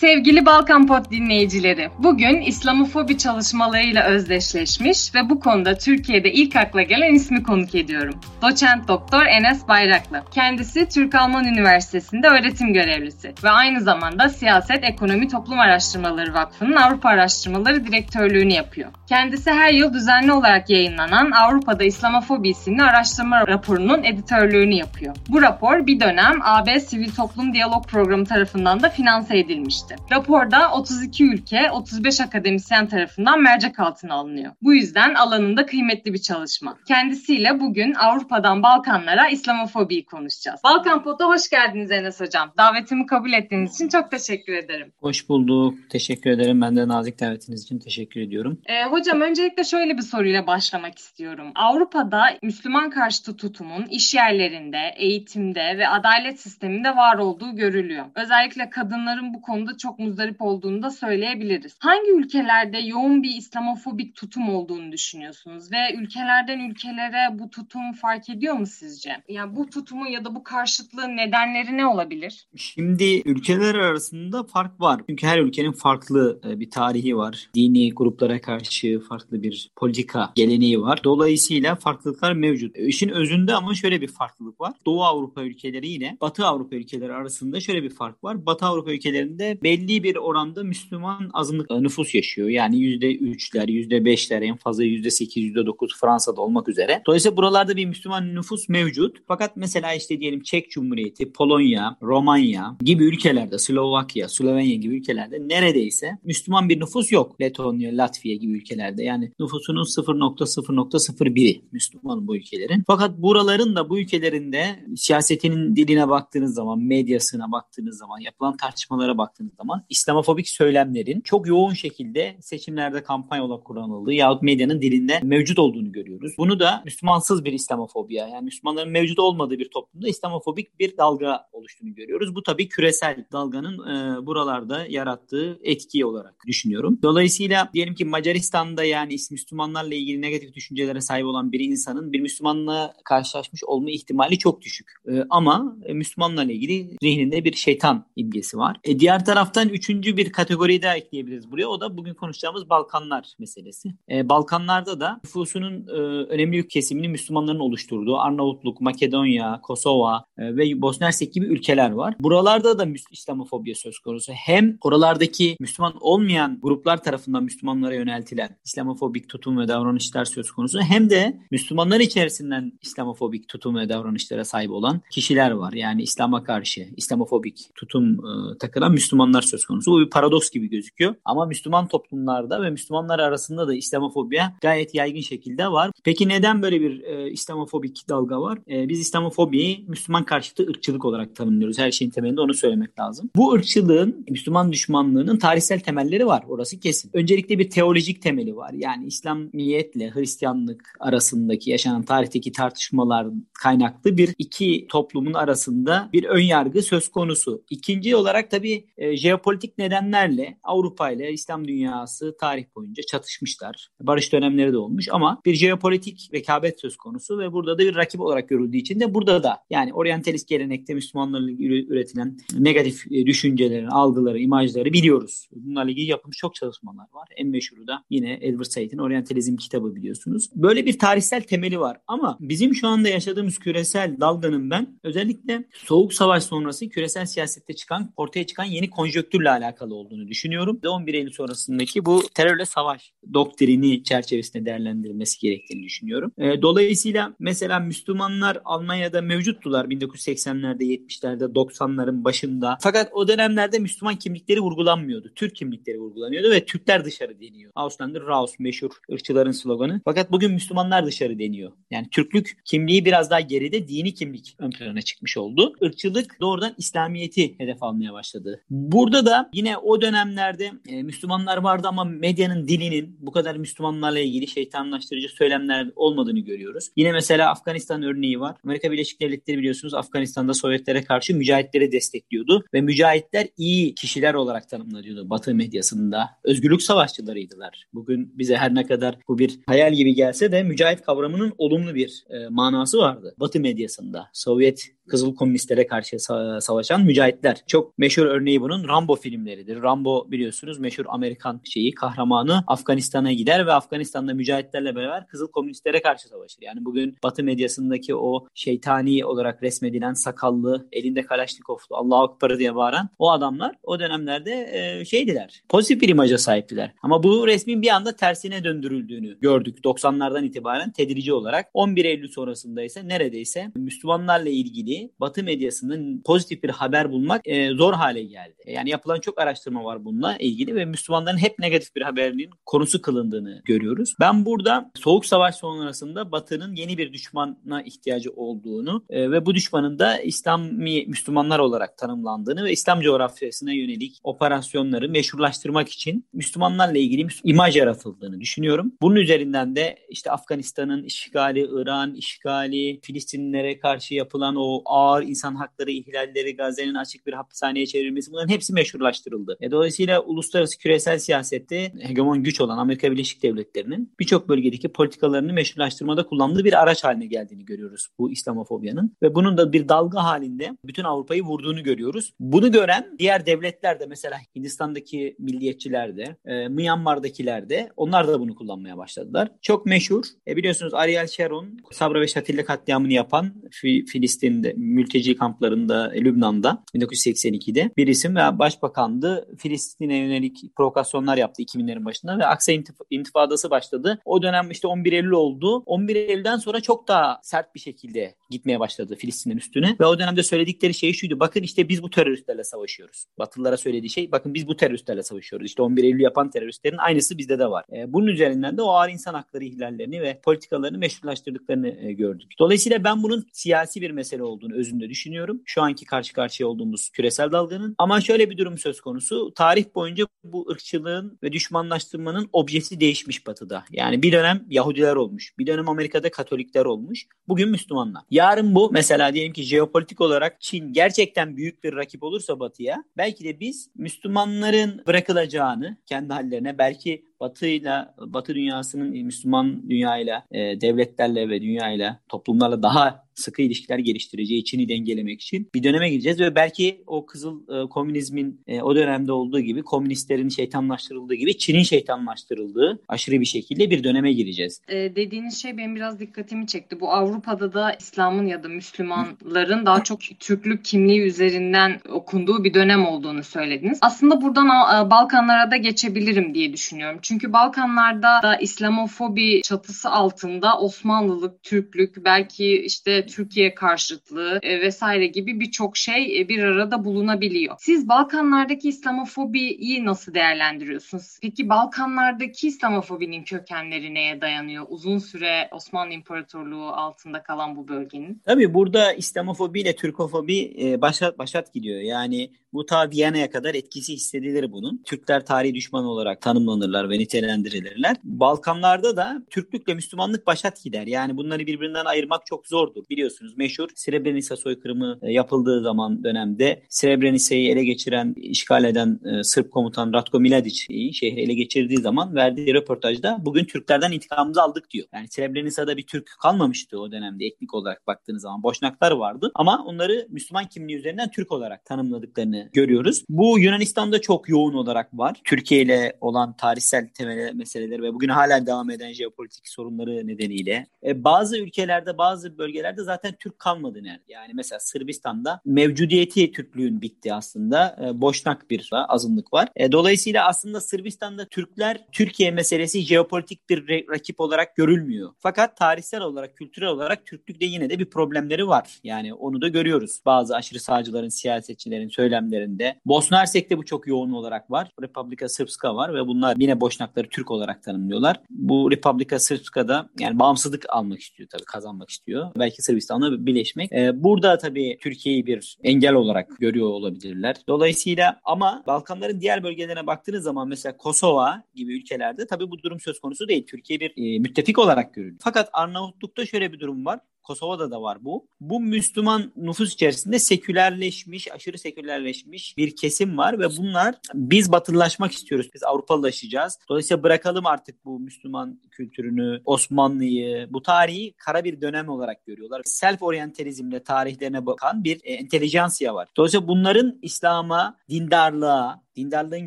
Sevgili Balkan Pod dinleyicileri, bugün İslamofobi çalışmalarıyla özdeşleşmiş ve bu konuda Türkiye'de ilk akla gelen ismi konuk ediyorum. Doçent Doktor Enes Bayraklı. Kendisi Türk-Alman Üniversitesi'nde öğretim görevlisi ve aynı zamanda Siyaset, Ekonomi, Toplum Araştırmaları Vakfı'nın Avrupa Araştırmaları Direktörlüğünü yapıyor. Kendisi her yıl düzenli olarak yayınlanan Avrupa'da İslamofobi isimli araştırma raporunun editörlüğünü yapıyor. Bu rapor bir dönem AB Sivil Toplum Diyalog Programı tarafından da finanse edilmişti. Raporda 32 ülke, 35 akademisyen tarafından mercek altına alınıyor. Bu yüzden alanında kıymetli bir çalışma. Kendisiyle bugün Avrupa'dan Balkanlara İslamofobiyi konuşacağız. Balkan Pod'a hoş geldiniz Enes Hocam. Davetimi kabul ettiğiniz için çok teşekkür ederim. Hoş bulduk. Teşekkür ederim. Ben de nazik davetiniz için teşekkür ediyorum. Ee, hocam öncelikle şöyle bir soruyla başlamak istiyorum. Avrupa'da Müslüman karşıtı tutumun iş yerlerinde, eğitimde ve adalet sisteminde var olduğu görülüyor. Özellikle kadınların bu konuda çok muzdarip olduğunu da söyleyebiliriz. Hangi ülkelerde yoğun bir İslamofobik tutum olduğunu düşünüyorsunuz ve ülkelerden ülkelere bu tutum fark ediyor mu sizce? Yani bu tutumun ya da bu karşıtlığın nedenleri ne olabilir? Şimdi ülkeler arasında fark var. Çünkü her ülkenin farklı e, bir tarihi var. Dini gruplara karşı farklı bir politika geleneği var. Dolayısıyla farklılıklar mevcut. İşin özünde ama şöyle bir farklılık var. Doğu Avrupa ülkeleri yine Batı Avrupa ülkeleri arasında şöyle bir fark var. Batı Avrupa ülkelerinde belli bir oranda Müslüman azınlık e, nüfus yaşıyor. Yani %3'ler, %5'ler en fazla %8, %9 Fransa'da olmak üzere. Dolayısıyla buralarda bir Müslüman nüfus mevcut. Fakat mesela işte diyelim Çek Cumhuriyeti, Polonya, Romanya gibi ülkelerde, Slovakya, Slovenya gibi ülkelerde neredeyse Müslüman bir nüfus yok. Letonya, Latvia gibi ülkelerde. Yani nüfusunun 0.0.01'i Müslüman bu ülkelerin. Fakat buraların da bu ülkelerinde siyasetinin diline baktığınız zaman, medyasına baktığınız zaman, yapılan tartışmalara baktığınız zaman İslamofobik söylemlerin çok yoğun şekilde seçimlerde kampanya olarak kullanıldığı yahut medyanın dilinde mevcut olduğunu görüyoruz. Bunu da Müslümansız bir İslamofobiya yani Müslümanların mevcut olmadığı bir toplumda İslamofobik bir dalga oluştuğunu görüyoruz. Bu tabii küresel dalganın e, buralarda yarattığı etki olarak düşünüyorum. Dolayısıyla diyelim ki Macaristan'da yani Müslümanlarla ilgili negatif düşüncelere sahip olan bir insanın bir Müslümanla karşılaşmış olma ihtimali çok düşük. E, ama e, Müslümanlarla ilgili zihninde bir şeytan imgesi var. E, diğer taraftan üçüncü bir kategoriyi daha ekleyebiliriz buraya. O da bugün konuşacağımız Balkanlar meselesi. E, Balkanlarda da nüfusunun e, önemli bir kesimini Müslümanların oluşturduğu Arnavutluk, Makedonya, Kosova e, ve Bosna Hersek gibi ülkeler var. Buralarda da İslamofobiya söz konusu. Hem oralardaki Müslüman olmayan gruplar tarafından Müslümanlara yöneltilen İslamofobik tutum ve davranışlar söz konusu. Hem de Müslümanlar içerisinden İslamofobik tutum ve davranışlara sahip olan kişiler var. Yani İslam'a karşı İslamofobik tutum e, takılan Müslümanlar söz konusu. Bu bir paradoks gibi gözüküyor. Ama Müslüman toplumlarda ve Müslümanlar arasında da İslamofobiya gayet yaygın şekilde var. Peki neden böyle bir e, İslamofobik dalga var? E, biz İslamofobiyi Müslüman karşıtı ırkçılık olarak tanımlıyoruz. Her şeyin temelinde onu söylemek lazım. Bu ırkçılığın, Müslüman düşmanlığının tarihsel temelleri var. Orası kesin. Öncelikle bir teolojik temeli var. Yani İslamiyetle Hristiyanlık arasındaki yaşanan tarihteki tartışmalar kaynaklı bir iki toplumun arasında bir ön yargı söz konusu. İkinci olarak tabii e, jeopolitik nedenlerle Avrupa ile İslam dünyası tarih boyunca çatışmışlar. Barış dönemleri de olmuş ama bir jeopolitik rekabet söz konusu ve burada da bir rakip olarak görüldüğü için de burada da yani oryantalist gelenekte Müslümanlarla üretilen negatif e, düşüncelerin, algıları, imajları biliyoruz. Bunlarla ilgili yapılmış çok çalışmalar var. En meşhuru da yine Edward Said'in Oryantalizm kitabı biliyorsunuz. Böyle bir tarihsel temeli var ama bizim şu anda yaşadığımız küresel dalganın ben özellikle Soğuk Savaş sonrası küresel siyasette çıkan, ortaya çıkan yeni konjöktürle alakalı olduğunu düşünüyorum. 11 Eylül sonrasındaki bu terörle savaş doktrini çerçevesinde değerlendirilmesi gerektiğini düşünüyorum. E, dolayısıyla mesela Müslümanlar Almanya'da mevcuttular 1980'lerde, 70'lerde, 90'ların başında. Fakat o dönemlerde Müslüman kimlikleri vurgulanmıyordu. Türk kimlikleri vurgulanıyordu ve Türkler dışarı deniyor. Ausländer Raus meşhur ırkçıların sloganı. Fakat bugün Müslümanlar dışarı deniyor. Yani Türklük kimliği biraz daha geride dini kimlik ön plana çıkmış oldu. Irkçılık doğrudan İslamiyet'i hedef almaya başladı. Burada da yine o dönemlerde e, Müslümanlar vardı ama medyanın dilinin bu kadar Müslümanlarla ilgili şeytanlaştırıcı söylemler olmadığını görüyoruz. Yine mesela Mesela Afganistan örneği var. Amerika Birleşik Devletleri biliyorsunuz Afganistan'da Sovyetlere karşı mücahitleri destekliyordu ve mücahitler iyi kişiler olarak tanımlanıyordu Batı medyasında. Özgürlük savaşçılarıydılar. Bugün bize her ne kadar bu bir hayal gibi gelse de mücahit kavramının olumlu bir e, manası vardı Batı medyasında. Sovyet Kızıl Komünistlere karşı savaşan mücahitler. Çok meşhur örneği bunun Rambo filmleridir. Rambo biliyorsunuz meşhur Amerikan şeyi kahramanı Afganistan'a gider ve Afganistan'da mücahitlerle beraber Kızıl Komünistlere karşı savaşır. Yani bugün Batı medyasındaki o şeytani olarak resmedilen sakallı, elinde Kalaşnikovlu, Allahu Akbar diye bağıran o adamlar o dönemlerde e, şeydiler. Pozitif bir imaja sahiptiler. Ama bu resmin bir anda tersine döndürüldüğünü gördük 90'lardan itibaren tedrici olarak. 11 Eylül sonrasında ise neredeyse Müslümanlarla ilgili Batı medyasının pozitif bir haber bulmak e, zor hale geldi. Yani yapılan çok araştırma var bununla ilgili ve Müslümanların hep negatif bir haberinin konusu kılındığını görüyoruz. Ben burada Soğuk Savaş sonrasında Batı'nın yeni bir düşmana ihtiyacı olduğunu e, ve bu düşmanın da İslami Müslümanlar olarak tanımlandığını ve İslam coğrafyasına yönelik operasyonları meşrulaştırmak için Müslümanlarla ilgili imaj yaratıldığını düşünüyorum. Bunun üzerinden de işte Afganistan'ın işgali, İran işgali, Filistinlilere karşı yapılan o ağır insan hakları ihlalleri, Gazze'nin açık bir hapishaneye çevrilmesi bunların hepsi meşrulaştırıldı. E, dolayısıyla uluslararası küresel siyasette hegemon güç olan Amerika Birleşik Devletleri'nin birçok bölgedeki politikalarını meşrulaştırmada kullandığı bir araç haline geldiğini görüyoruz bu İslamofobyanın. Ve bunun da bir dalga halinde bütün Avrupa'yı vurduğunu görüyoruz. Bunu gören diğer devletler de mesela Hindistan'daki milliyetçiler de, e, Myanmar'dakiler de onlar da bunu kullanmaya başladılar. Çok meşhur. E, biliyorsunuz Ariel Sharon Sabra ve Şatille katliamını yapan Filistin'de mülteci kamplarında e, Lübnan'da 1982'de bir isim ve başbakandı. Filistin'e yönelik provokasyonlar yaptı 2000'lerin başında ve Aksa intif- intifadası başladı. O dönem işte 11 Eylül oldu. 11 Eylül'den sonra çok daha sert bir şekilde gitmeye başladı Filistin'in üstüne ve o dönemde söyledikleri şey şuydu. Bakın işte biz bu teröristlerle savaşıyoruz. Batılılara söylediği şey bakın biz bu teröristlerle savaşıyoruz. İşte 11 Eylül yapan teröristlerin aynısı bizde de var. E, bunun üzerinden de o ağır insan hakları ihlallerini ve politikalarını meşrulaştırdıklarını e, gördük. Dolayısıyla ben bunun siyasi bir mesele olduğunu özünde düşünüyorum. Şu anki karşı karşıya olduğumuz küresel dalganın. Ama şöyle bir durum söz konusu. Tarih boyunca bu ırkçılığın ve düşmanlaştırmanın objesi değişmiş batıda. Yani bir dönem Yahudiler olmuş. Bir dönem Amerika'da Katolikler olmuş. Bugün Müslümanlar. Yarın bu mesela diyelim ki jeopolitik olarak Çin gerçekten büyük bir rakip olursa batıya belki de biz Müslümanların bırakılacağını kendi hallerine belki Batı'yla, Batı dünyasının Müslüman dünyayla, e, devletlerle ve dünyayla, toplumlarla daha sıkı ilişkiler geliştireceği, Çin'i dengelemek için bir döneme gireceğiz ve belki o kızıl e, komünizmin e, o dönemde olduğu gibi komünistlerin şeytanlaştırıldığı gibi Çin'in şeytanlaştırıldığı aşırı bir şekilde bir döneme gireceğiz. E, dediğiniz şey benim biraz dikkatimi çekti. Bu Avrupa'da da İslam'ın ya da Müslümanların daha çok Türklük kimliği üzerinden okunduğu bir dönem olduğunu söylediniz. Aslında buradan e, Balkanlara da geçebilirim diye düşünüyorum. Çünkü Balkanlarda da İslamofobi çatısı altında Osmanlılık, Türklük, belki işte Türkiye karşıtlığı e, vesaire gibi birçok şey e, bir arada bulunabiliyor. Siz Balkanlardaki İslamofobiyi nasıl değerlendiriyorsunuz? Peki Balkanlardaki İslamofobinin kökenleri neye dayanıyor? Uzun süre Osmanlı İmparatorluğu altında kalan bu bölgenin. Tabii burada İslamofobi ile Türkofobi e, başat başat gidiyor. Yani bu ta Viyana'ya kadar etkisi hissedilir bunun. Türkler tarihi düşman olarak tanımlanırlar ve nitelendirilirler. Balkanlarda da Türklükle Müslümanlık başat gider. Yani bunları birbirinden ayırmak çok zordur. Biliyorsunuz meşhur Srebrenica soykırımı e, yapıldığı zaman dönemde Srebrenica'yı ele geçiren, işgal eden e, Sırp komutan Ratko Mladic şehri ele geçirdiği zaman verdiği röportajda bugün Türklerden intikamımızı aldık diyor. Yani Srebrenica'da bir Türk kalmamıştı o dönemde etnik olarak baktığınız zaman. Boşnaklar vardı ama onları Müslüman kimliği üzerinden Türk olarak tanımladıklarını görüyoruz. Bu Yunanistan'da çok yoğun olarak var. Türkiye ile olan tarihsel temel meseleleri ve bugün hala devam eden jeopolitik sorunları nedeniyle. E, bazı ülkelerde, bazı bölgelerde zaten Türk kalmadı nerede. Yani mesela Sırbistan'da mevcudiyeti Türklüğün bitti aslında. E, boşnak bir azınlık var. E, dolayısıyla aslında Sırbistan'da Türkler Türkiye meselesi jeopolitik bir rakip olarak görülmüyor. Fakat tarihsel olarak, kültürel olarak Türklükte yine de bir problemleri var. Yani onu da görüyoruz. Bazı aşırı sağcıların, siyasetçilerin söylemleri bölgelerinde. Bosna Hersek'te bu çok yoğun olarak var. Republika Srpska var ve bunlar yine boş Boşnakları Türk olarak tanımlıyorlar. Bu Republika Srpska'da yani bağımsızlık almak istiyor tabii kazanmak istiyor. Belki Sırbistan'la birleşmek. Ee, burada tabii Türkiye'yi bir engel olarak görüyor olabilirler. Dolayısıyla ama Balkanların diğer bölgelerine baktığınız zaman mesela Kosova gibi ülkelerde tabii bu durum söz konusu değil. Türkiye bir e, müttefik olarak görülüyor. Fakat Arnavutluk'ta şöyle bir durum var. Kosova'da da var bu. Bu Müslüman nüfus içerisinde sekülerleşmiş, aşırı sekülerleşmiş bir kesim var ve bunlar biz batılılaşmak istiyoruz. Biz Avrupalılaşacağız. Dolayısıyla bırakalım artık bu Müslüman kültürünü, Osmanlı'yı, bu tarihi kara bir dönem olarak görüyorlar. Self oryantalizmle tarihlerine bakan bir e, entelijansiya var. Dolayısıyla bunların İslam'a, dindarlığa, dindarlığın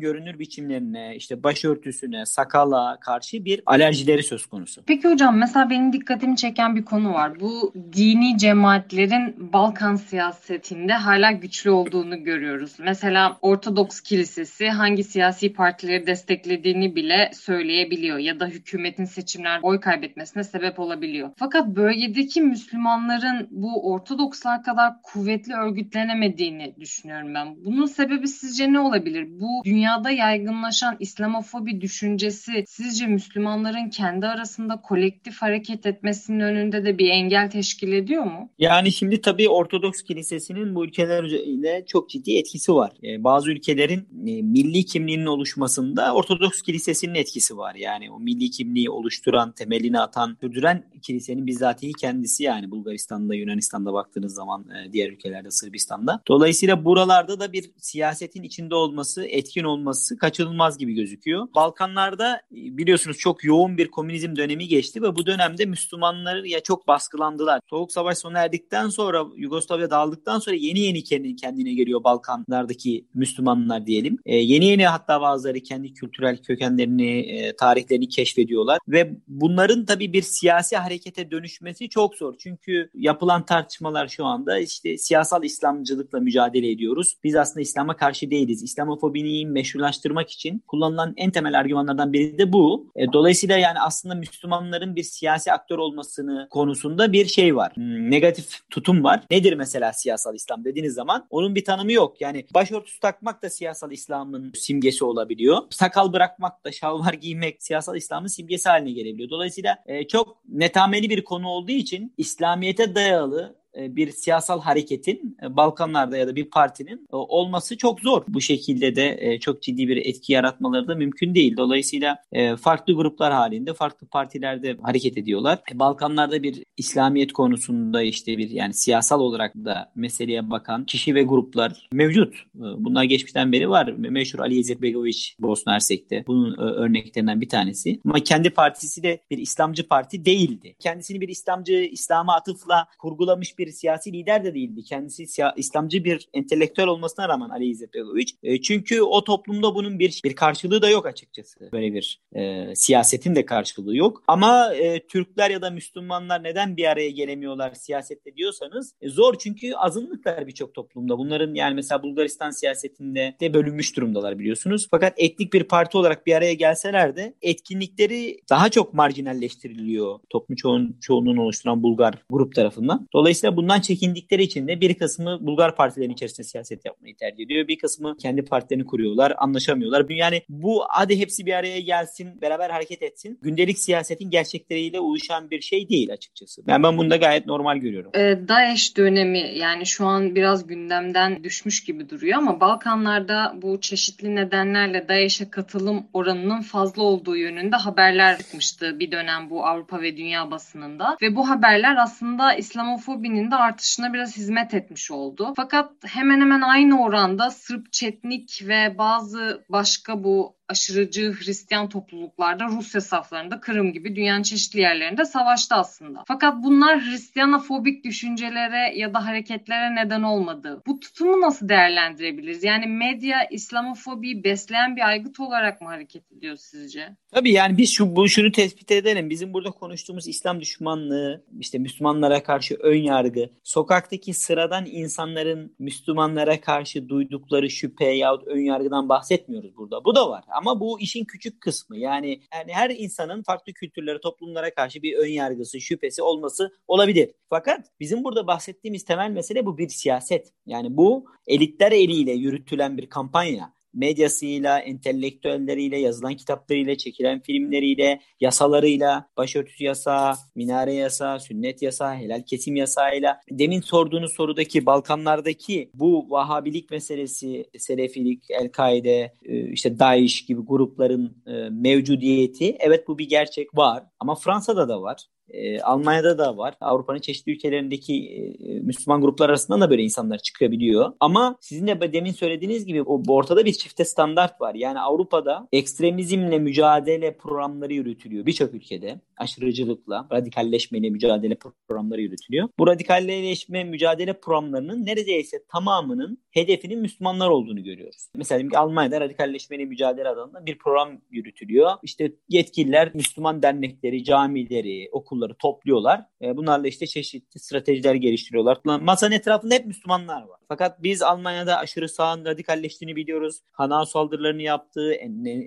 görünür biçimlerine, işte başörtüsüne, sakala karşı bir alerjileri söz konusu. Peki hocam mesela benim dikkatimi çeken bir konu var. Bu dini cemaatlerin Balkan siyasetinde hala güçlü olduğunu görüyoruz. Mesela Ortodoks Kilisesi hangi siyasi partileri desteklediğini bile söyleyebiliyor ya da hükümetin seçimler oy kaybetmesine sebep olabiliyor. Fakat bölgedeki Müslümanların bu Ortodokslar kadar kuvvetli örgütlenemediğini düşünüyorum ben. Bunun sebebi sizce ne olabilir? Bu dünyada yaygınlaşan İslamofobi düşüncesi sizce Müslümanların kendi arasında kolektif hareket etmesinin önünde de bir engel teşkil ediyor mu? Yani şimdi tabii Ortodoks Kilisesi'nin bu ülkeler üzerinde çok ciddi etkisi var. Ee, bazı ülkelerin e, milli kimliğinin oluşmasında Ortodoks Kilisesi'nin etkisi var. Yani o milli kimliği oluşturan, temelini atan, sürdüren kilisenin bizzatihi kendisi yani Bulgaristan'da, Yunanistan'da baktığınız zaman e, diğer ülkelerde, Sırbistan'da. Dolayısıyla buralarda da bir siyasetin içinde olması etkin olması kaçınılmaz gibi gözüküyor. Balkanlarda e, biliyorsunuz çok yoğun bir komünizm dönemi geçti ve bu dönemde Müslümanları ya çok baskılandılar. Soğuk Savaş sona erdikten sonra Yugoslavya dağıldıktan sonra yeni yeni kendi, kendine geliyor Balkanlardaki Müslümanlar diyelim. E, yeni yeni hatta bazıları kendi kültürel kökenlerini, e, tarihlerini keşfediyorlar ve bunların tabii bir siyasi harekete dönüşmesi çok zor. Çünkü yapılan tartışmalar şu anda işte siyasal İslamcılıkla mücadele ediyoruz. Biz aslında İslam'a karşı değiliz. İslamofobi dini meşrulaştırmak için kullanılan en temel argümanlardan biri de bu. E, dolayısıyla yani aslında Müslümanların bir siyasi aktör olmasını konusunda bir şey var. Hmm, negatif tutum var. Nedir mesela siyasal İslam dediğiniz zaman onun bir tanımı yok. Yani başörtüsü takmak da siyasal İslam'ın simgesi olabiliyor. Sakal bırakmak da şalvar giymek siyasal İslam'ın simgesi haline gelebiliyor. Dolayısıyla e, çok netameli bir konu olduğu için İslamiyet'e dayalı bir siyasal hareketin e, Balkanlarda ya da bir partinin e, olması çok zor. Bu şekilde de çok ciddi bir etki yaratmaları da mümkün değil. Dolayısıyla farklı gruplar halinde farklı partilerde hareket ediyorlar. Balkanlarda bir İslamiyet konusunda işte bir yani siyasal olarak da meseleye bakan kişi ve gruplar mevcut. Bunlar geçmişten beri var. Meşhur Ali Izetbegoviç Bosna Hersek'te bunun örneklerinden bir tanesi. Ama kendi partisi de bir İslamcı parti değildi. Kendisini bir İslamcı, İslam'a atıfla kurgulamış bir siyasi lider de değildi. Kendisi siya- İslamcı bir entelektüel olmasına rağmen Ali İzzet Begoviç. E, çünkü o toplumda bunun bir bir karşılığı da yok açıkçası. Böyle bir e, siyasetin de karşılığı yok. Ama e, Türkler ya da Müslümanlar neden bir araya gelemiyorlar siyasette diyorsanız e, zor çünkü azınlıklar birçok toplumda. Bunların yani mesela Bulgaristan siyasetinde de bölünmüş durumdalar biliyorsunuz. Fakat etnik bir parti olarak bir araya gelseler de etkinlikleri daha çok marjinalleştiriliyor toplum çoğun, çoğunluğunu oluşturan Bulgar grup tarafından. Dolayısıyla Dolayısıyla bundan çekindikleri için de bir kısmı Bulgar partilerin içerisinde siyaset yapmayı tercih ediyor. Bir kısmı kendi partilerini kuruyorlar, anlaşamıyorlar. Yani bu hadi hepsi bir araya gelsin, beraber hareket etsin. Gündelik siyasetin gerçekleriyle uyuşan bir şey değil açıkçası. Yani ben bunu da gayet normal görüyorum. Ee, Daesh dönemi yani şu an biraz gündemden düşmüş gibi duruyor ama Balkanlarda bu çeşitli nedenlerle Daesh'e katılım oranının fazla olduğu yönünde haberler çıkmıştı bir dönem bu Avrupa ve dünya basınında. Ve bu haberler aslında İslamofobinin de artışına biraz hizmet etmiş oldu. Fakat hemen hemen aynı oranda Sırp, Çetnik ve bazı başka bu aşırıcı Hristiyan topluluklarda Rusya saflarında Kırım gibi dünyanın çeşitli yerlerinde savaştı aslında. Fakat bunlar Hristiyanofobik düşüncelere ya da hareketlere neden olmadı. Bu tutumu nasıl değerlendirebiliriz? Yani medya İslamofobiyi besleyen bir aygıt olarak mı hareket ediyor sizce? Tabii yani biz şu bu şunu tespit edelim. Bizim burada konuştuğumuz İslam düşmanlığı, işte Müslümanlara karşı ön yargı, sokaktaki sıradan insanların Müslümanlara karşı duydukları şüphe yahut ön yargıdan bahsetmiyoruz burada. Bu da var. Ama bu işin küçük kısmı. Yani, yani her insanın farklı kültürlere, toplumlara karşı bir ön yargısı, şüphesi olması olabilir. Fakat bizim burada bahsettiğimiz temel mesele bu bir siyaset. Yani bu elitler eliyle yürütülen bir kampanya. Medyasıyla, entelektüelleriyle, yazılan kitaplarıyla, çekilen filmleriyle, yasalarıyla, başörtüsü yasağı, minare yasağı, sünnet yasağı, helal kesim yasağıyla, demin sorduğunuz sorudaki Balkanlardaki bu Vahabilik meselesi, Selefilik, El-Kaide, e, işte DAEŞ gibi grupların e, mevcudiyeti, evet bu bir gerçek var ama Fransa'da da var. E, Almanya'da da var. Avrupa'nın çeşitli ülkelerindeki e, Müslüman gruplar arasında da böyle insanlar çıkabiliyor. Ama sizin de demin söylediğiniz gibi o ortada bir çifte standart var. Yani Avrupa'da ekstremizmle mücadele programları yürütülüyor birçok ülkede. Aşırıcılıkla, radikalleşmeyle mücadele programları yürütülüyor. Bu radikalleşme mücadele programlarının neredeyse tamamının hedefinin Müslümanlar olduğunu görüyoruz. Mesela Almanya'da radikalleşmeyle mücadele alanında bir program yürütülüyor. İşte yetkililer Müslüman dernekleri, camileri, okulları topluyorlar. E, bunlarla işte çeşitli stratejiler geliştiriyorlar. Masanın etrafında hep Müslümanlar var. Fakat biz Almanya'da aşırı sağın radikalleştiğini biliyoruz. Hana saldırılarını yaptığı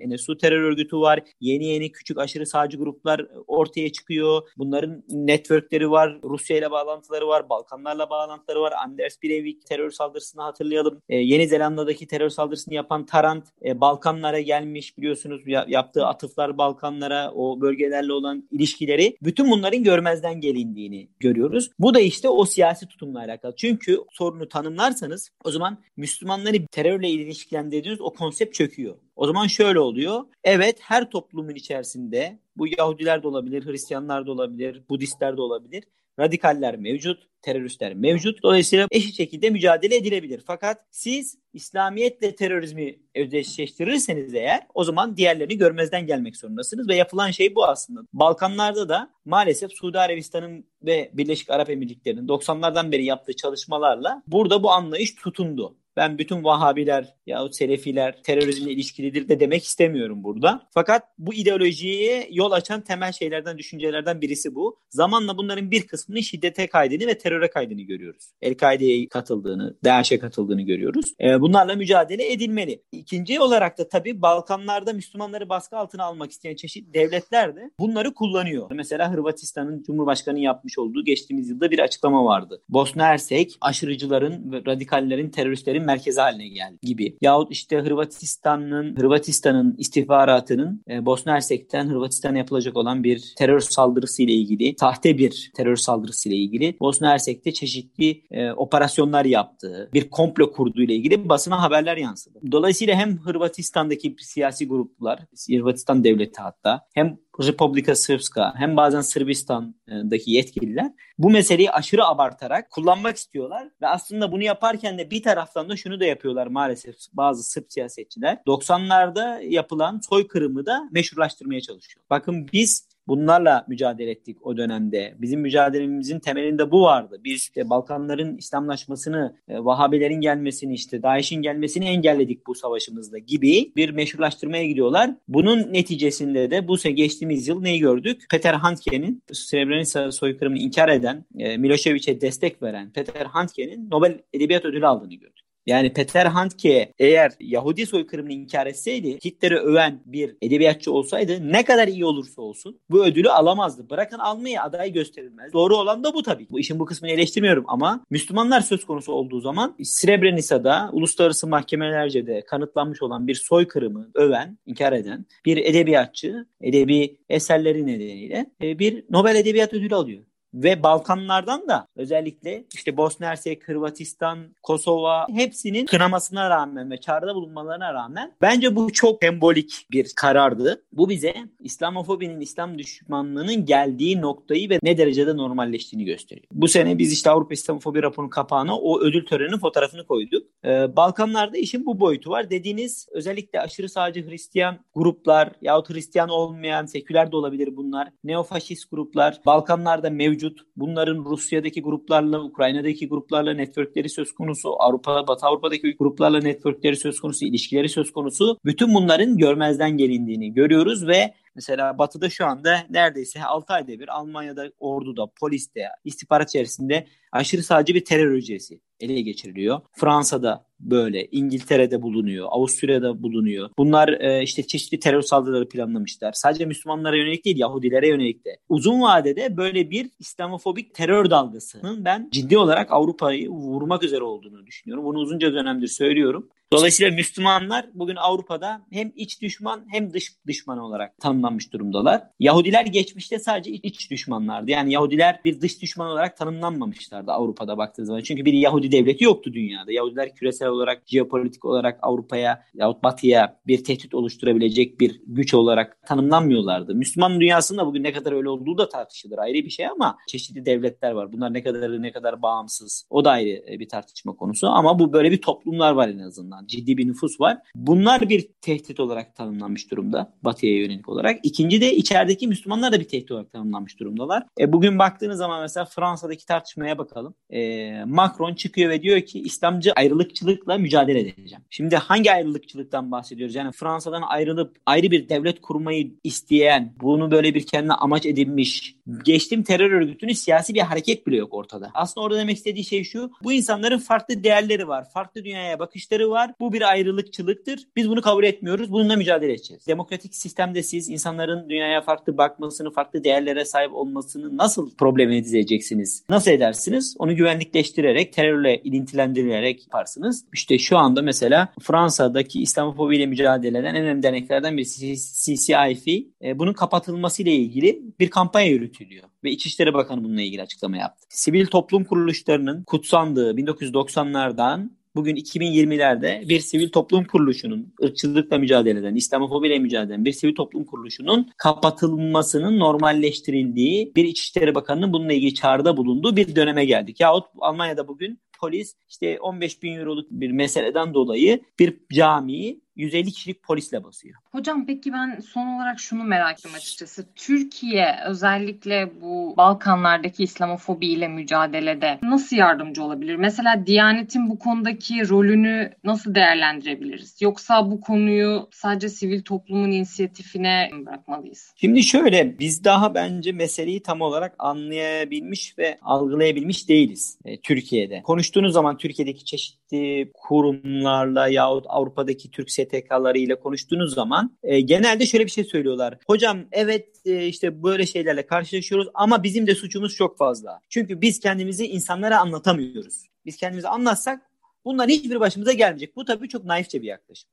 NSU terör örgütü var. Yeni yeni küçük aşırı sağcı gruplar ortaya çıkıyor. Bunların networkleri var. Rusya ile bağlantıları var. Balkanlarla bağlantıları var. Anders Breivik terör saldırısını hatırlayalım. E, Yeni Zelanda'daki terör saldırısını yapan Tarant e, Balkanlara gelmiş biliyorsunuz. Ya, yaptığı atıflar Balkanlara, o bölgelerle olan ilişkileri. Bütün bunların görmezden gelindiğini görüyoruz. Bu da işte o siyasi tutumla alakalı. Çünkü sorunu tanımlarsanız o zaman Müslümanları terörle ilişkilendirdiğiniz o konsept çöküyor. O zaman şöyle oluyor. Evet her toplumun içerisinde bu Yahudiler de olabilir, Hristiyanlar da olabilir, Budistler de olabilir. Radikaller mevcut, teröristler mevcut. Dolayısıyla eşit şekilde mücadele edilebilir. Fakat siz İslamiyetle terörizmi özdeşleştirirseniz eğer o zaman diğerlerini görmezden gelmek zorundasınız ve yapılan şey bu aslında. Balkanlarda da maalesef Suudi Arabistan'ın ve Birleşik Arap Emirlikleri'nin 90'lardan beri yaptığı çalışmalarla burada bu anlayış tutundu. Ben bütün Vahabiler yahut Selefiler terörizmle ilişkilidir de demek istemiyorum burada. Fakat bu ideolojiye yol açan temel şeylerden, düşüncelerden birisi bu. Zamanla bunların bir kısmının şiddete kaydını ve teröre kaydını görüyoruz. El-Kaide'ye katıldığını, DAEŞ'e katıldığını görüyoruz. E, bunlarla mücadele edilmeli. İkinci olarak da tabii Balkanlarda Müslümanları baskı altına almak isteyen çeşitli devletler de bunları kullanıyor. Mesela Hırvatistan'ın Cumhurbaşkanı yapmış olduğu geçtiğimiz yılda bir açıklama vardı. Bosna Hersek aşırıcıların radikallerin, teröristlerin merkezi haline geldi gibi. Yahut işte Hırvatistan'ın Hırvatistan'ın istihbaratının e, Bosna Hersek'ten Hırvatistan'a yapılacak olan bir terör saldırısı ile ilgili, sahte bir terör saldırısı ile ilgili Bosna Hersek'te çeşitli e, operasyonlar yaptığı, bir komplo kurduğu ile ilgili basına haberler yansıdı. Dolayısıyla hem Hırvatistan'daki siyasi gruplar, Hırvatistan devleti hatta hem Republika Srpska hem bazen Sırbistan'daki yetkililer bu meseleyi aşırı abartarak kullanmak istiyorlar ve aslında bunu yaparken de bir taraftan da şunu da yapıyorlar maalesef bazı Sırp siyasetçiler. 90'larda yapılan soykırımı da meşrulaştırmaya çalışıyor. Bakın biz Bunlarla mücadele ettik o dönemde. Bizim mücadelemizin temelinde bu vardı. Biz işte Balkanların İslamlaşmasını, e, Vahabilerin gelmesini, işte DAEŞ'in gelmesini engelledik bu savaşımızda gibi bir meşrulaştırmaya gidiyorlar. Bunun neticesinde de bu geçtiğimiz yıl neyi gördük? Peter Handke'nin Srebrenica soykırımını inkar eden, e, Milošević'e destek veren Peter Handke'nin Nobel Edebiyat Ödülü aldığını gördük. Yani Peter Handke eğer Yahudi soykırımını inkar etseydi Hitler'i öven bir edebiyatçı olsaydı ne kadar iyi olursa olsun bu ödülü alamazdı. Bırakın almayı aday gösterilmez. Doğru olan da bu tabii. Bu işin bu kısmını eleştirmiyorum ama Müslümanlar söz konusu olduğu zaman Srebrenica'da uluslararası mahkemelerce de kanıtlanmış olan bir soykırımı öven, inkar eden bir edebiyatçı edebi eserleri nedeniyle e, bir Nobel Edebiyat Ödülü alıyor ve Balkanlardan da özellikle işte Bosna Hersek, Hırvatistan, Kosova hepsinin kınamasına rağmen ve çağrıda bulunmalarına rağmen bence bu çok sembolik bir karardı. Bu bize İslamofobinin, İslam düşmanlığının geldiği noktayı ve ne derecede normalleştiğini gösteriyor. Bu sene biz işte Avrupa İslamofobi raporunun kapağına o ödül töreninin fotoğrafını koyduk. Ee, Balkanlarda işin bu boyutu var. Dediğiniz özellikle aşırı sağcı Hristiyan gruplar yahut Hristiyan olmayan seküler de olabilir bunlar. Neofaşist gruplar Balkanlarda mevcut mevcut. Bunların Rusya'daki gruplarla, Ukrayna'daki gruplarla networkleri söz konusu. Avrupa, Batı Avrupa'daki gruplarla networkleri söz konusu, ilişkileri söz konusu. Bütün bunların görmezden gelindiğini görüyoruz ve Mesela Batı'da şu anda neredeyse 6 ayda bir Almanya'da orduda, poliste, istihbarat içerisinde aşırı sadece bir terör hücresi ele geçiriliyor. Fransa'da böyle, İngiltere'de bulunuyor, Avusturya'da bulunuyor. Bunlar e, işte çeşitli terör saldırıları planlamışlar. Sadece Müslümanlara yönelik değil, Yahudilere yönelik de. Uzun vadede böyle bir İslamofobik terör dalgasının ben ciddi olarak Avrupa'yı vurmak üzere olduğunu düşünüyorum. Bunu uzunca dönemdir söylüyorum. Dolayısıyla Müslümanlar bugün Avrupa'da hem iç düşman hem dış düşman olarak tanımlanmış durumdalar. Yahudiler geçmişte sadece iç düşmanlardı. Yani Yahudiler bir dış düşman olarak tanımlanmamışlardı Avrupa'da baktığınız zaman. Çünkü bir Yahudi devleti yoktu dünyada. Yahudiler küresel olarak, jeopolitik olarak Avrupa'ya yahut Batı'ya bir tehdit oluşturabilecek bir güç olarak tanımlanmıyorlardı. Müslüman dünyasında bugün ne kadar öyle olduğu da tartışılır ayrı bir şey ama çeşitli devletler var. Bunlar ne kadar ne kadar bağımsız o da ayrı bir tartışma konusu ama bu böyle bir toplumlar var en azından ciddi bir nüfus var. Bunlar bir tehdit olarak tanımlanmış durumda Batı'ya yönelik olarak. İkinci de içerideki Müslümanlar da bir tehdit olarak tanımlanmış durumdalar. E, bugün baktığınız zaman mesela Fransa'daki tartışmaya bakalım. E, Macron çıkıyor ve diyor ki İslamcı ayrılıkçılıkla mücadele edeceğim. Şimdi hangi ayrılıkçılıktan bahsediyoruz? Yani Fransa'dan ayrılıp ayrı bir devlet kurmayı isteyen, bunu böyle bir kendine amaç edinmiş, geçtim terör örgütünün siyasi bir hareket bile yok ortada. Aslında orada demek istediği şey şu. Bu insanların farklı değerleri var. Farklı dünyaya bakışları var. Bu bir ayrılıkçılıktır. Biz bunu kabul etmiyoruz. Bununla mücadele edeceğiz. Demokratik sistemde siz insanların dünyaya farklı bakmasını, farklı değerlere sahip olmasını nasıl problematize edeceksiniz? Nasıl edersiniz? Onu güvenlikleştirerek, terörle ilintilendirilerek yaparsınız. İşte şu anda mesela Fransa'daki İslamofobiyle mücadele eden en önemli derneklerden birisi CCIF. E, bunun kapatılması ile ilgili bir kampanya yürütülüyor ve İçişleri Bakanı bununla ilgili açıklama yaptı. Sivil toplum kuruluşlarının kutsandığı 1990'lardan bugün 2020'lerde bir sivil toplum kuruluşunun ırkçılıkla mücadele eden, İslamofobiyle mücadele eden bir sivil toplum kuruluşunun kapatılmasının normalleştirildiği bir İçişleri Bakanı'nın bununla ilgili çağrıda bulunduğu bir döneme geldik. Yahut Almanya'da bugün polis işte 15 bin euroluk bir meseleden dolayı bir camiyi 150 kişilik polisle basıyor. Hocam peki ben son olarak şunu merak ediyorum açıkçası. Türkiye özellikle bu Balkanlardaki İslamofobi ile mücadelede nasıl yardımcı olabilir? Mesela Diyanet'in bu konudaki rolünü nasıl değerlendirebiliriz? Yoksa bu konuyu sadece sivil toplumun inisiyatifine bırakmalıyız? Şimdi şöyle biz daha bence meseleyi tam olarak anlayabilmiş ve algılayabilmiş değiliz e, Türkiye'de. Konuştuğunuz zaman Türkiye'deki çeşitli kurumlarla yahut Avrupa'daki Türk STK'ları ile konuştuğunuz zaman e, genelde şöyle bir şey söylüyorlar. Hocam evet e, işte böyle şeylerle karşılaşıyoruz ama bizim de suçumuz çok fazla. Çünkü biz kendimizi insanlara anlatamıyoruz. Biz kendimizi anlatsak bunlar hiçbir başımıza gelmeyecek. Bu tabii çok naifçe bir yaklaşım.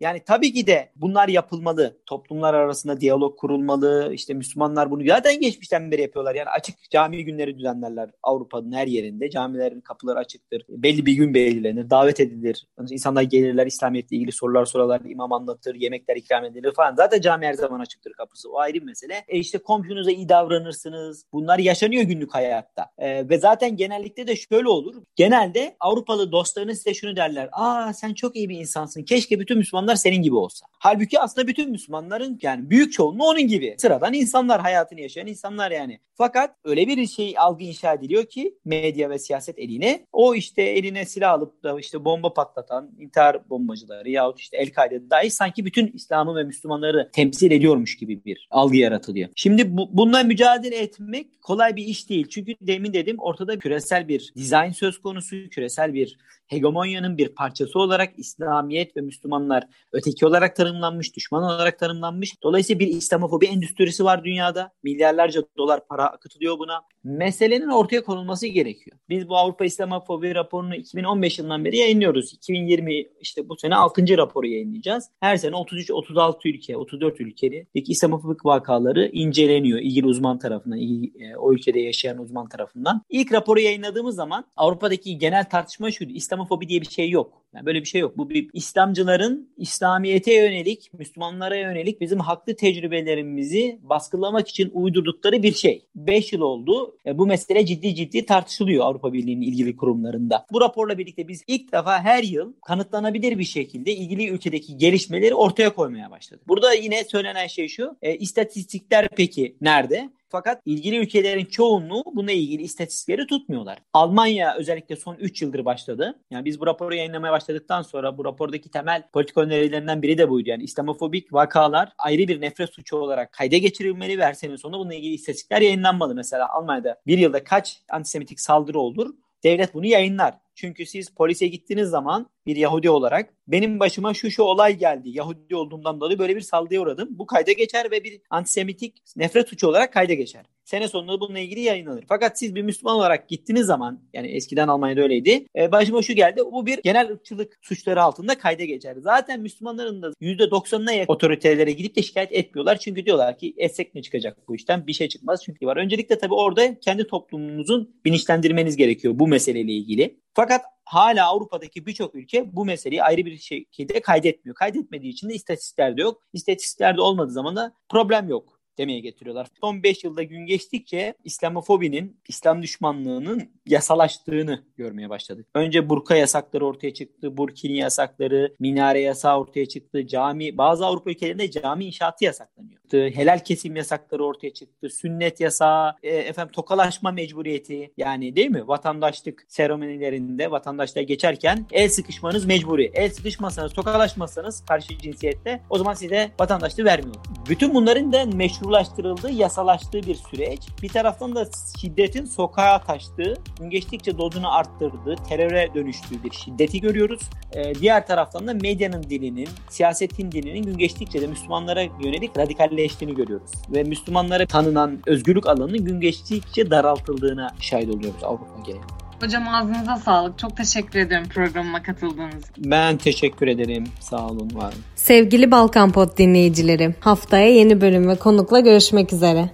Yani tabii ki de bunlar yapılmalı. Toplumlar arasında diyalog kurulmalı. İşte Müslümanlar bunu zaten geçmişten beri yapıyorlar. Yani açık cami günleri düzenlerler Avrupa'nın her yerinde. Camilerin kapıları açıktır. Belli bir gün belirlenir. Davet edilir. İnsanlar gelirler İslamiyetle ilgili sorular sorarlar. imam anlatır. Yemekler ikram edilir falan. Zaten cami her zaman açıktır kapısı. O ayrı bir mesele. E işte komşunuza iyi davranırsınız. Bunlar yaşanıyor günlük hayatta. E, ve zaten genellikle de şöyle olur. Genelde Avrupalı dostlarınız size şunu derler. Aa sen çok iyi bir insansın. Keşke bütün Müslümanlar Müslümanlar senin gibi olsa. Halbuki aslında bütün Müslümanların yani büyük çoğunluğu onun gibi. Sıradan insanlar, hayatını yaşayan insanlar yani. Fakat öyle bir şey algı inşa ediliyor ki medya ve siyaset eline o işte eline silah alıp da işte bomba patlatan intihar bombacıları yahut işte El-Kaide dahi sanki bütün İslam'ı ve Müslümanları temsil ediyormuş gibi bir algı yaratılıyor. Şimdi bu, bununla mücadele etmek kolay bir iş değil. Çünkü demin dedim ortada küresel bir dizayn söz konusu, küresel bir hegemonyanın bir parçası olarak İslamiyet ve Müslümanlar öteki olarak tanımlanmış, düşman olarak tanımlanmış. Dolayısıyla bir İslamofobi endüstrisi var dünyada. Milyarlarca dolar para akıtılıyor buna. Meselenin ortaya konulması gerekiyor. Biz bu Avrupa İslamofobi raporunu 2015 yılından beri yayınlıyoruz. 2020 işte bu sene 6. raporu yayınlayacağız. Her sene 33-36 ülke, 34 ülkedeki İslamofobik vakaları inceleniyor ilgili uzman tarafından, e, o ülkede yaşayan uzman tarafından. İlk raporu yayınladığımız zaman Avrupa'daki genel tartışma şuydu. İslamofobi diye bir şey yok. Yani böyle bir şey yok. Bu bir İslamcıların İslamiyete yönelik, Müslümanlara yönelik bizim haklı tecrübelerimizi baskılamak için uydurdukları bir şey. 5 yıl oldu. E, bu mesele ciddi ciddi tartışılıyor Avrupa Birliği'nin ilgili kurumlarında. Bu raporla birlikte biz ilk defa her yıl kanıtlanabilir bir şekilde ilgili ülkedeki gelişmeleri ortaya koymaya başladık. Burada yine söylenen şey şu. E, istatistikler peki nerede? Fakat ilgili ülkelerin çoğunluğu buna ilgili istatistikleri tutmuyorlar. Almanya özellikle son 3 yıldır başladı. Yani biz bu raporu yayınlamaya başladıktan sonra bu rapordaki temel politika önerilerinden biri de buydu. Yani İslamofobik vakalar ayrı bir nefret suçu olarak kayda geçirilmeli ve her sene sonunda bununla ilgili istatistikler yayınlanmalı. Mesela Almanya'da bir yılda kaç antisemitik saldırı olur? Devlet bunu yayınlar. Çünkü siz polise gittiğiniz zaman bir Yahudi olarak benim başıma şu şu olay geldi. Yahudi olduğumdan dolayı böyle bir saldırıya uğradım. Bu kayda geçer ve bir antisemitik nefret suçu olarak kayda geçer. Sene sonunda bununla ilgili yayınlanır. Fakat siz bir Müslüman olarak gittiğiniz zaman yani eskiden Almanya'da öyleydi. E, başıma şu geldi. Bu bir genel ırkçılık suçları altında kayda geçer. Zaten Müslümanların da %90'ına yakın otoritelere gidip de şikayet etmiyorlar. Çünkü diyorlar ki etsek ne çıkacak bu işten? Bir şey çıkmaz. Çünkü var. Öncelikle tabii orada kendi toplumunuzun bilinçlendirmeniz gerekiyor bu meseleyle ilgili. Fakat hala Avrupa'daki birçok ülke bu meseleyi ayrı bir şekilde kaydetmiyor. Kaydetmediği için de istatistiklerde yok. İstatistiklerde olmadığı zaman da problem yok demeye getiriyorlar. Son 5 yılda gün geçtikçe İslamofobinin, İslam düşmanlığının yasalaştığını görmeye başladık. Önce burka yasakları ortaya çıktı, burkini yasakları, minare yasağı ortaya çıktı, cami, bazı Avrupa ülkelerinde cami inşaatı yasaklanıyor. Helal kesim yasakları ortaya çıktı, sünnet yasağı, e, efendim tokalaşma mecburiyeti yani değil mi? Vatandaşlık seremonilerinde vatandaşlar geçerken el sıkışmanız mecburi. El sıkışmasanız, tokalaşmasanız karşı cinsiyette o zaman size vatandaşlığı vermiyor. Bütün bunların da meşru meşrulaştırıldığı, yasalaştığı bir süreç. Bir taraftan da şiddetin sokağa taştığı, gün geçtikçe dozunu arttırdığı, teröre dönüştüğü bir şiddeti görüyoruz. Ee, diğer taraftan da medyanın dilinin, siyasetin dilinin gün geçtikçe de Müslümanlara yönelik radikalleştiğini görüyoruz. Ve Müslümanlara tanınan özgürlük alanının gün geçtikçe daraltıldığına şahit oluyoruz Avrupa genelinde. Hocam ağzınıza sağlık. Çok teşekkür ederim programıma katıldığınız için. Ben teşekkür ederim. Sağ olun, var olun. Sevgili Balkan Pod dinleyicileri, haftaya yeni bölüm ve konukla görüşmek üzere.